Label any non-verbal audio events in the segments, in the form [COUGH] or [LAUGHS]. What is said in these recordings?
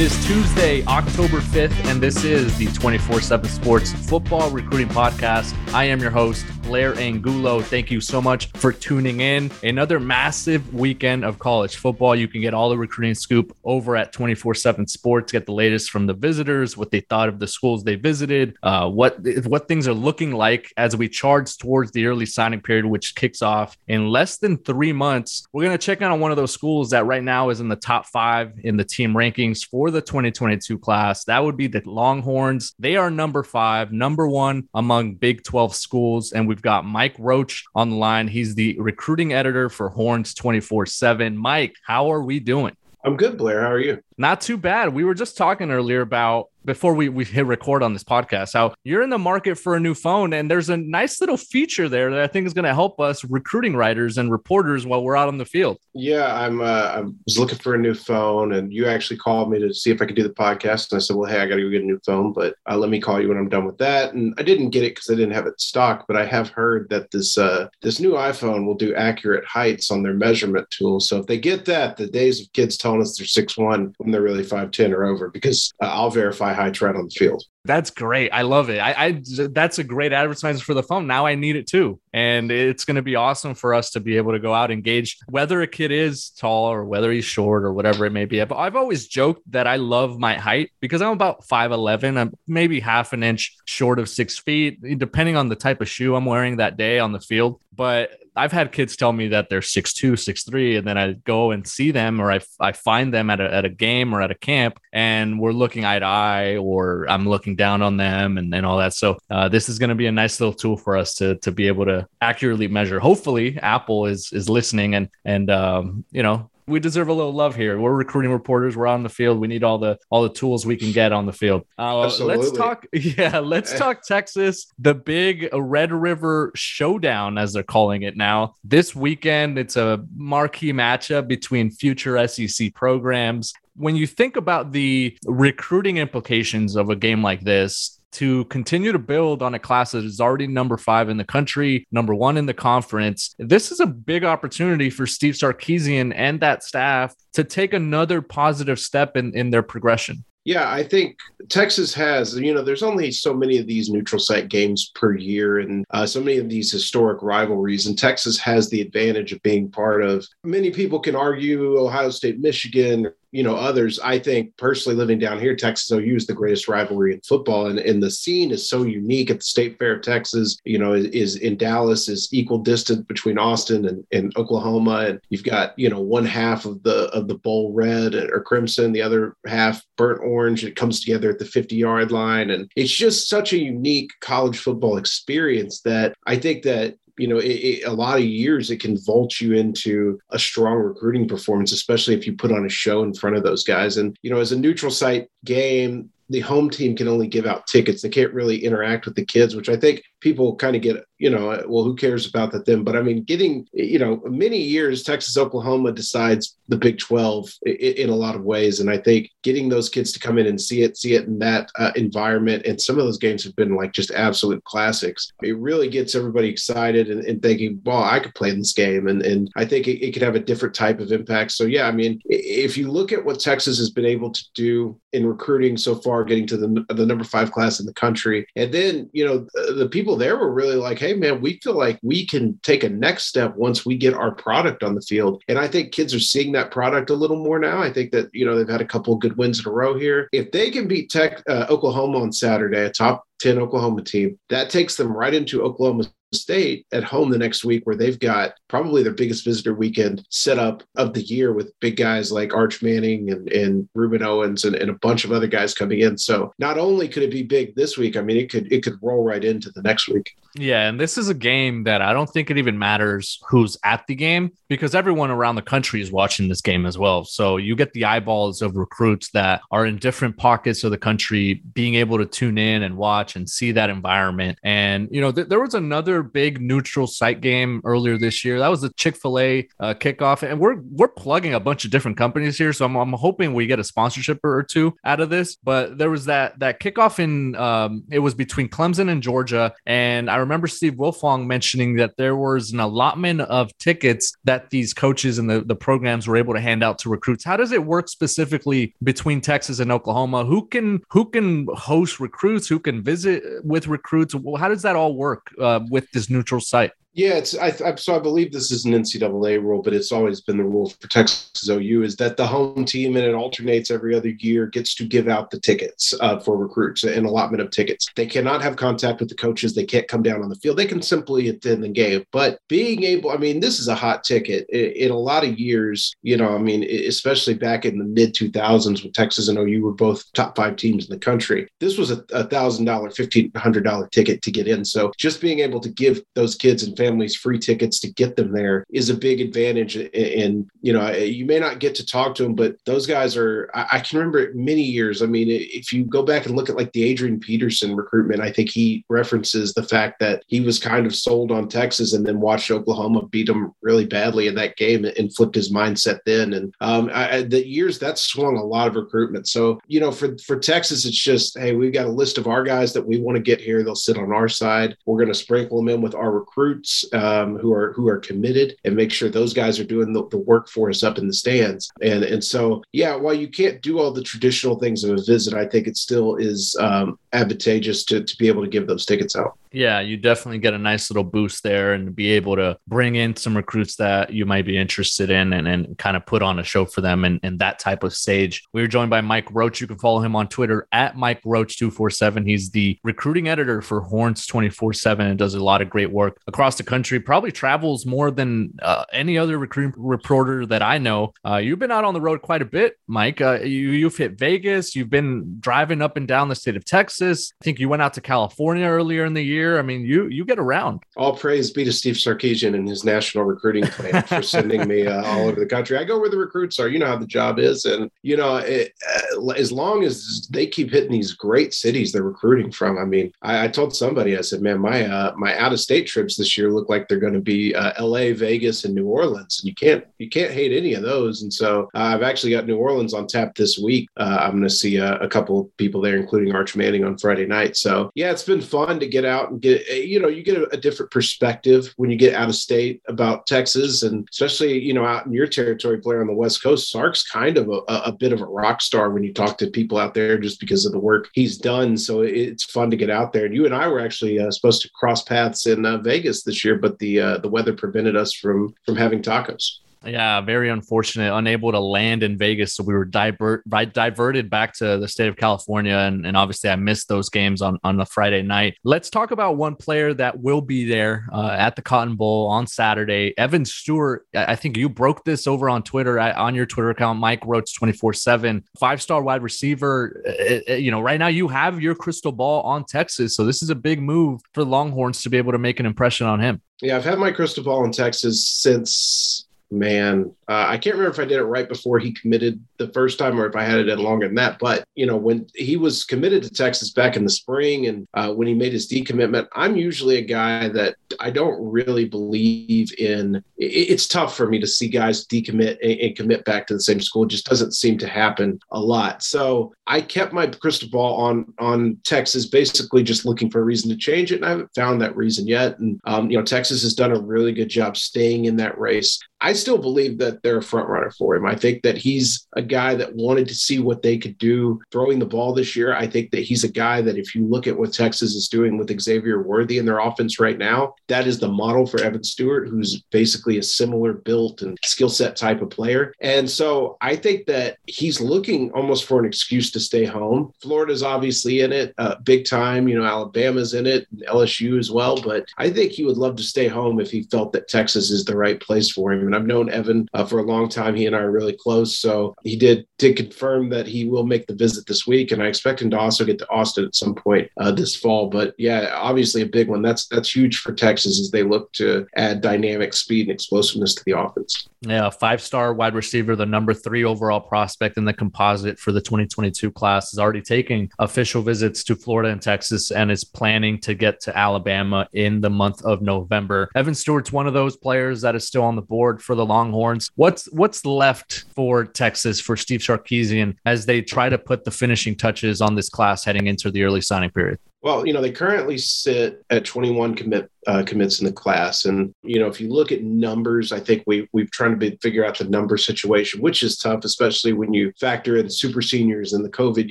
It is Tuesday, October 5th, and this is the 24 7 Sports Football Recruiting Podcast. I am your host, Blair Angulo. Thank you so much for tuning in. Another massive weekend of college football. You can get all the recruiting scoop over at 24 7 Sports. Get the latest from the visitors, what they thought of the schools they visited, uh, what, what things are looking like as we charge towards the early signing period, which kicks off in less than three months. We're going to check in on one of those schools that right now is in the top five in the team rankings for for the 2022 class. That would be the Longhorns. They are number five, number one among Big 12 schools. And we've got Mike Roach on the line. He's the recruiting editor for Horns 24 7. Mike, how are we doing? I'm good, Blair. How are you? Not too bad. We were just talking earlier about before we, we hit record on this podcast how you're in the market for a new phone and there's a nice little feature there that i think is going to help us recruiting writers and reporters while we're out on the field. Yeah i'm uh, i was looking for a new phone and you actually called me to see if i could do the podcast and i said well hey i gotta go get a new phone but uh, let me call you when i'm done with that. And i didn't get it because i didn't have it stock but i have heard that this uh, this new iphone will do accurate heights on their measurement tool. So if they get that the days of kids telling us they're six one when they're really 5'10 are over because uh, i'll verify high tread on the field. That's great. I love it. I, I that's a great advertisement for the phone. Now I need it too, and it's going to be awesome for us to be able to go out and gauge whether a kid is tall or whether he's short or whatever it may be. I've, I've always joked that I love my height because I'm about five eleven. I'm maybe half an inch short of six feet, depending on the type of shoe I'm wearing that day on the field. But I've had kids tell me that they're six two, six three, and then I go and see them or I, I find them at a, at a game or at a camp and we're looking eye to eye or I'm looking down on them and, and all that. So uh, this is going to be a nice little tool for us to, to be able to accurately measure. Hopefully Apple is, is listening and, and, um, you know, we deserve a little love here. We're recruiting reporters. We're on the field. We need all the all the tools we can get on the field. Uh, let's talk. [LAUGHS] Yeah, let's talk Texas. The big Red River Showdown, as they're calling it now. This weekend, it's a marquee matchup between future SEC programs. When you think about the recruiting implications of a game like this, to continue to build on a class that is already number five in the country, number one in the conference. This is a big opportunity for Steve Sarkisian and that staff to take another positive step in, in their progression. Yeah, I think Texas has, you know, there's only so many of these neutral site games per year and uh, so many of these historic rivalries. And Texas has the advantage of being part of, many people can argue Ohio State, Michigan, you know others i think personally living down here texas ou is the greatest rivalry in football. And, and the scene is so unique at the state fair of texas you know is, is in dallas is equal distance between austin and, and oklahoma. And you've got you know one half of the of the bowl red or crimson the other half burnt orange. It comes together at the 50 yard line. And it's just such a unique college football experience that i think that you know, it, it, a lot of years it can vault you into a strong recruiting performance, especially if you put on a show in front of those guys. And, you know, as a neutral site game, the home team can only give out tickets. They can't really interact with the kids, which I think people kind of get, you know, well, who cares about that then? But I mean, getting, you know, many years, Texas, Oklahoma decides the Big 12 in a lot of ways. And I think getting those kids to come in and see it, see it in that uh, environment. And some of those games have been like just absolute classics. It really gets everybody excited and, and thinking, well, I could play in this game. And, and I think it, it could have a different type of impact. So, yeah, I mean, if you look at what Texas has been able to do in recruiting so far, getting to the, the number five class in the country, and then, you know, the people people there were really like, hey, man, we feel like we can take a next step once we get our product on the field. And I think kids are seeing that product a little more now. I think that, you know, they've had a couple good wins in a row here. If they can beat Tech, uh, Oklahoma on Saturday, a top 10 Oklahoma team. That takes them right into Oklahoma State at home the next week, where they've got probably their biggest visitor weekend set up of the year with big guys like Arch Manning and, and Rueben Owens and, and a bunch of other guys coming in. So not only could it be big this week, I mean, it could it could roll right into the next week. Yeah, and this is a game that I don't think it even matters who's at the game because everyone around the country is watching this game as well. So you get the eyeballs of recruits that are in different pockets of the country being able to tune in and watch and see that environment. And you know, th- there was another big neutral site game earlier this year. That was the Chick Fil A uh, kickoff, and we're we're plugging a bunch of different companies here, so I'm, I'm hoping we get a sponsorship or two out of this. But there was that that kickoff in um, it was between Clemson and Georgia, and I remember Steve Wiltfong mentioning that there was an allotment of tickets that these coaches and the, the programs were able to hand out to recruits. How does it work specifically between Texas and Oklahoma? Who can who can host recruits? Who can visit with recruits? How does that all work uh, with this neutral site? Yeah, it's I, I, so I believe this is an NCAA rule, but it's always been the rule for Texas OU is that the home team and it alternates every other year gets to give out the tickets uh, for recruits and allotment of tickets. They cannot have contact with the coaches. They can't come down on the field. They can simply attend the game. But being able, I mean, this is a hot ticket in, in a lot of years. You know, I mean, especially back in the mid 2000s when Texas and OU were both top five teams in the country. This was a thousand dollar, fifteen hundred dollar ticket to get in. So just being able to give those kids and families free tickets to get them there is a big advantage. And, you know, you may not get to talk to them, but those guys are, I, can remember many years. I mean, if you go back and look at like the Adrian Peterson recruitment, I think he references the fact that he was kind of sold on Texas and then watched Oklahoma beat them really badly in that game and flipped his mindset then. And um, I, the years that swung a lot of recruitment. So, you know, for, for Texas, it's just, hey, we've got a list of our guys that we want to get here. They'll sit on our side. We're going to sprinkle them in with our recruits um, who are who are committed and make sure those guys are doing the, the work for us up in the stands. And and so yeah, while you can't do all the traditional things of a visit, I think it still is um, advantageous to to be able to give those tickets out. Yeah, you definitely get a nice little boost there and be able to bring in some recruits that you might be interested in and, and kind of put on a show for them and, and that type of stage. We are joined by Mike Roach. You can follow him on Twitter at Mike Roach247. He's the recruiting editor for Horns 24 7 and does a lot of great work across the country. Probably travels more than uh, any other recruit reporter that I know. Uh, you've been out on the road quite a bit, Mike. Uh, you, you've hit Vegas, you've been driving up and down the state of Texas. I think you went out to California earlier in the year year. I mean, you you get around. All praise be to Steve Sarkisian and his national recruiting plan for sending me uh, all over the country. I go where the recruits are. You know how the job is, and you know it, uh, as long as they keep hitting these great cities they're recruiting from. I mean, I, I told somebody I said, man, my uh, my out of state trips this year look like they're going to be uh, L.A., Vegas, and New Orleans, and you can't you can't hate any of those. And so uh, I've actually got New Orleans on tap this week. Uh, I'm going to see a, a couple of people there, including Arch Manning on Friday night. So yeah, it's been fun to get out and get you know you get a, a, different perspective when you get out of state about Texas and especially you know out in your territory Blair on the West Coast Sark's kind of a, a bit of a rock star when you talk to people out there just because of the work he's done. So it's fun to get out there. And you and I were actually uh, supposed to cross paths in uh, Vegas this year but the uh, the weather prevented us from from having tacos yeah, very unfortunate, unable to land in Vegas. So we were divert, diverted back to the state of California. And, and obviously, I missed those games on, on the Friday night. Let's talk about one player that will be there uh, at the Cotton Bowl on Saturday. Evan Stewart, I think you broke this over on Twitter, on your Twitter account, Mike Roach 24 7, five star wide receiver. It, it, you know, right now you have your crystal ball on Texas. So this is a big move for Longhorns to be able to make an impression on him. Yeah, I've had my crystal ball in Texas since man, uh, I can't remember if I did it right before he committed the first time or if I had it in longer than that. But, you know, when he was committed to Texas back in the spring and uh, when he made his decommitment, I'm usually a guy that I don't really believe in. It's tough for me to see guys decommit and, commit back to the same school. It just doesn't seem to happen a lot. So I kept my crystal ball on on Texas, basically just looking for a reason to change it. And I haven't found that reason yet. And, um, you know, Texas has done a really good job staying in that race. I still believe that they're a front runner for him. I think that he's a guy that wanted to see what they could do throwing the ball this year. I think that he's a guy that if you look at what Texas is doing with Xavier Worthy in their offense right now, that is the model for Evan Stewart, who's basically a similar built and skill set type of player. And so I think that he's looking almost for an excuse to stay home. Florida's obviously in it uh, big time. You know, Alabama's in it, LSU as well. But I think he would love to stay home if he felt that Texas is the right place for him. And I've known Evan uh, for a long time. He and I are really close. So he did did confirm that he will make the visit this week, and I expect him to also get to Austin at some point uh, this fall. But yeah, obviously a big one. That's that's huge for Texas as they look to add dynamic speed and explosiveness to the offense. Yeah, five star wide receiver, the number three overall prospect in the composite for the 2022 class, is already taking official visits to Florida and Texas and is planning to get to Alabama in the month of November. Evan Stewart's one of those players that is still on the board for the Longhorns. What's what's left for Texas for Steve Sarkisian as they try to put the finishing touches on this class heading into the early signing period? Well, you know, they currently sit at 21 commit uh, commits in the class, and you know, if you look at numbers, I think we we've tried to be, figure out the number situation, which is tough, especially when you factor in super seniors and the COVID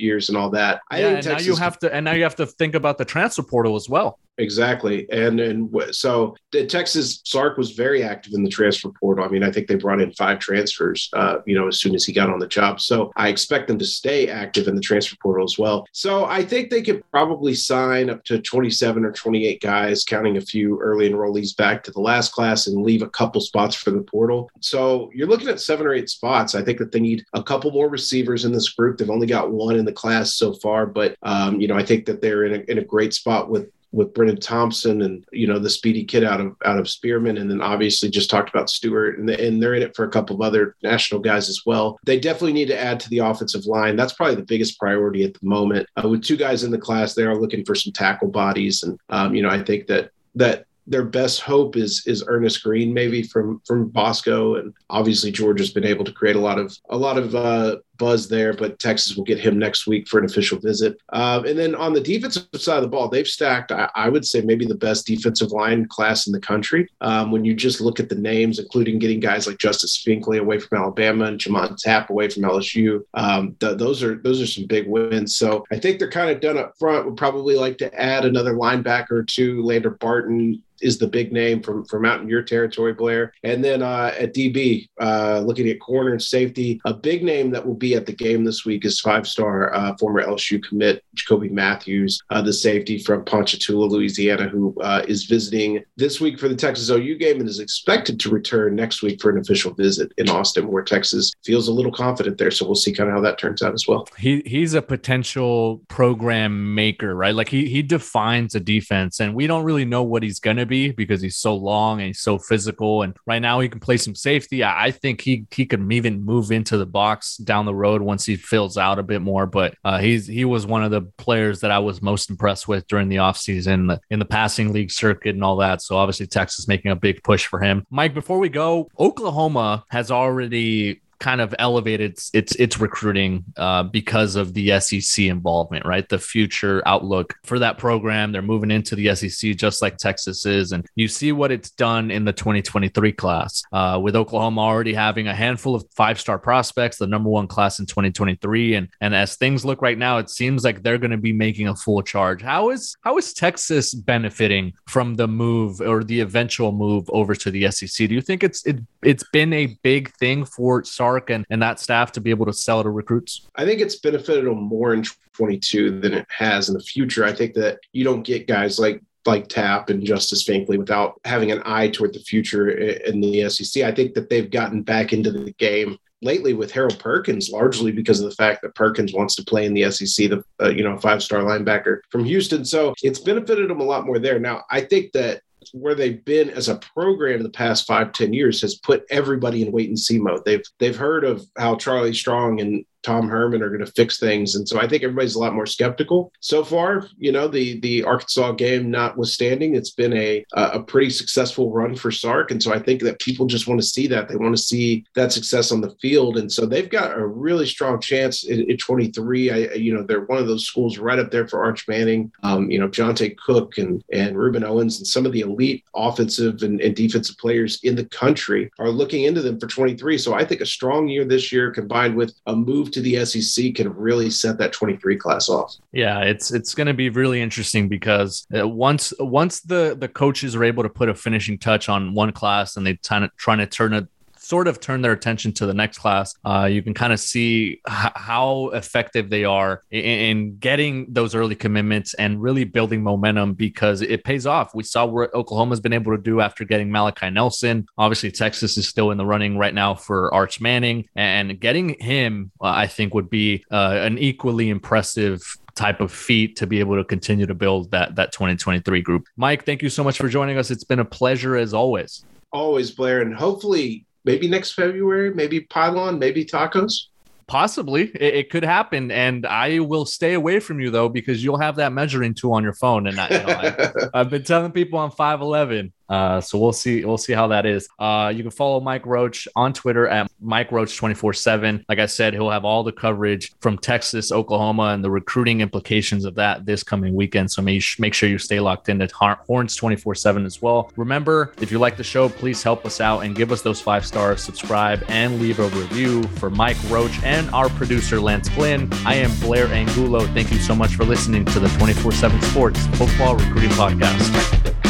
years and all that. I yeah, think Texas, now you have to, and now you have to think about the transfer portal as well. Exactly, and and so the Texas Sark was very active in the transfer portal. I mean, I think they brought in five transfers, uh, you know, as soon as he got on the job. So I expect them to stay active in the transfer portal as well. So I think they could probably sign up to 27 or 28 guys, counting a few early enrollees back to the last class, and leave a couple spots for the portal. So you're looking at seven or eight spots. I think that they need a couple more receivers in this group. They've only got one in the class so far, but um, you know, I think that they're in a, in a great spot with with Brenen Thompson and you know the speedy kid out of out of Spearman, and then obviously just talked about Stewart, and, the, and they're in it for a couple of other national guys as well. They definitely need to add to the offensive line. That's probably the biggest priority at the moment. Uh, with two guys in the class, they are looking for some tackle bodies, and um, you know I think that that their best hope is is Earnest Greene maybe from from Bosco. And obviously George has been able to create a lot of a lot of uh, buzz there, but Texas will get him next week for an official visit. Uh, and then on the defensive side of the ball, they've stacked, I, I would say, maybe the best defensive line class in the country. Um, when you just look at the names, including getting guys like Justice Finkley away from Alabama and J'Mond Tapp away from LSU, um, th- those are those are some big wins. So I think they're kind of done up front. Would probably like to add another linebacker or two. Lander Barton is the big name from from out in your territory, Blair. And then uh, at DB, uh, looking at corner and safety, a big name that will be at the game this week is five star uh, former LSU commit Jacoby Matthews, uh, the safety from Ponchatoula, Louisiana, who uh, is visiting this week for the Texas OU game and is expected to return next week for an official visit in Austin, where Texas feels a little confident there. So we'll see kind of how that turns out as well. He he's a potential program maker, right? Like he he defines a defense, and we don't really know what he's gonna be because he's so long and he's so physical. And right now he can play some safety. I, I think he he could even move into the box down the road once he fills out a bit more. But uh, he's he was one of the players that I was most impressed with during the offseason the, in the passing league circuit and all that. So obviously Texas making a big push for him. Mike, before we go, Oklahoma has already kind of elevated its its recruiting uh, because of the SEC involvement, right? The future outlook for that program. They're moving into the SEC just like Texas is, and you see what it's done in the 2023 class uh, with Oklahoma already having a handful of five star prospects, the number one class in 2023, and and as things look right now, it seems like they're going to be making a full charge. How is how is Texas benefiting from the move or the eventual move over to the SEC? Do you think it's it, it's been a big thing for SAR Sark and, and that staff to be able to sell to recruits? I think it's benefited them more in 22 than it has in the future. I think that you don't get guys like like Tapp and Justice Finkley without having an eye toward the future in the SEC. I think that they've gotten back into the game lately with Harold Perkins, largely because of the fact that Perkins wants to play in the SEC, the uh, you know five star linebacker from Houston. So it's benefited them a lot more there. Now I think that where they've been as a program in the past five ten years has put everybody in wait and see mode. They've they've heard of how Charlie Strong and Tom Herman are going to fix things. And so I think everybody's a lot more skeptical. So far, you know, the the Arkansas game notwithstanding, it's been a a pretty successful run for Sark. And so I think that people just want to see that. They want to see that success on the field. And so they've got a really strong chance at, 23. I, you know, they're one of those schools right up there for Arch Manning. Um, you know, Johntay Cook and and Rueben Owens and some of the elite offensive and, and defensive players in the country are looking into them for 23. So I think a strong year this year combined with a move to the SEC can really set that 23 class off. Yeah, it's it's going to be really interesting because uh, once once the the coaches are able to put a finishing touch on one class and they of trying to turn it sort of turn their attention to the next class, uh, you can kind of see h- how effective they are in, in, getting those early commitments and really building momentum because it pays off. We saw what Oklahoma's been able to do after getting Malachi Nelson. Obviously, Texas is still in the running right now for Arch Manning, and getting him, uh, I think, would be uh, an equally impressive type of feat to be able to continue to build that that 2023 group. Mike, thank you so much for joining us. It's been a pleasure as always. Always, Blair, and hopefully maybe next February, maybe pylon, maybe tacos. Possibly, it, it, could happen, and I will stay away from you though because you'll have that measuring tool on your phone, and I, you know, have [LAUGHS] been telling people I'm five eleven. Uh, so we'll see. We'll see how that is. Uh, you can follow Mike Roach on Twitter at Mike Roach 24 seven. Like I said, he'll have all the coverage from Texas, Oklahoma, and the recruiting implications of that this coming weekend. So make, make sure you stay locked in at Horns 24 seven as well. Remember, if you like the show, please help us out and give us those five stars, subscribe, and leave a review for Mike Roach and our producer Lance Flynn. I am Blair Angulo. Thank you so much for listening to the 24 seven Sports Football Recruiting Podcast.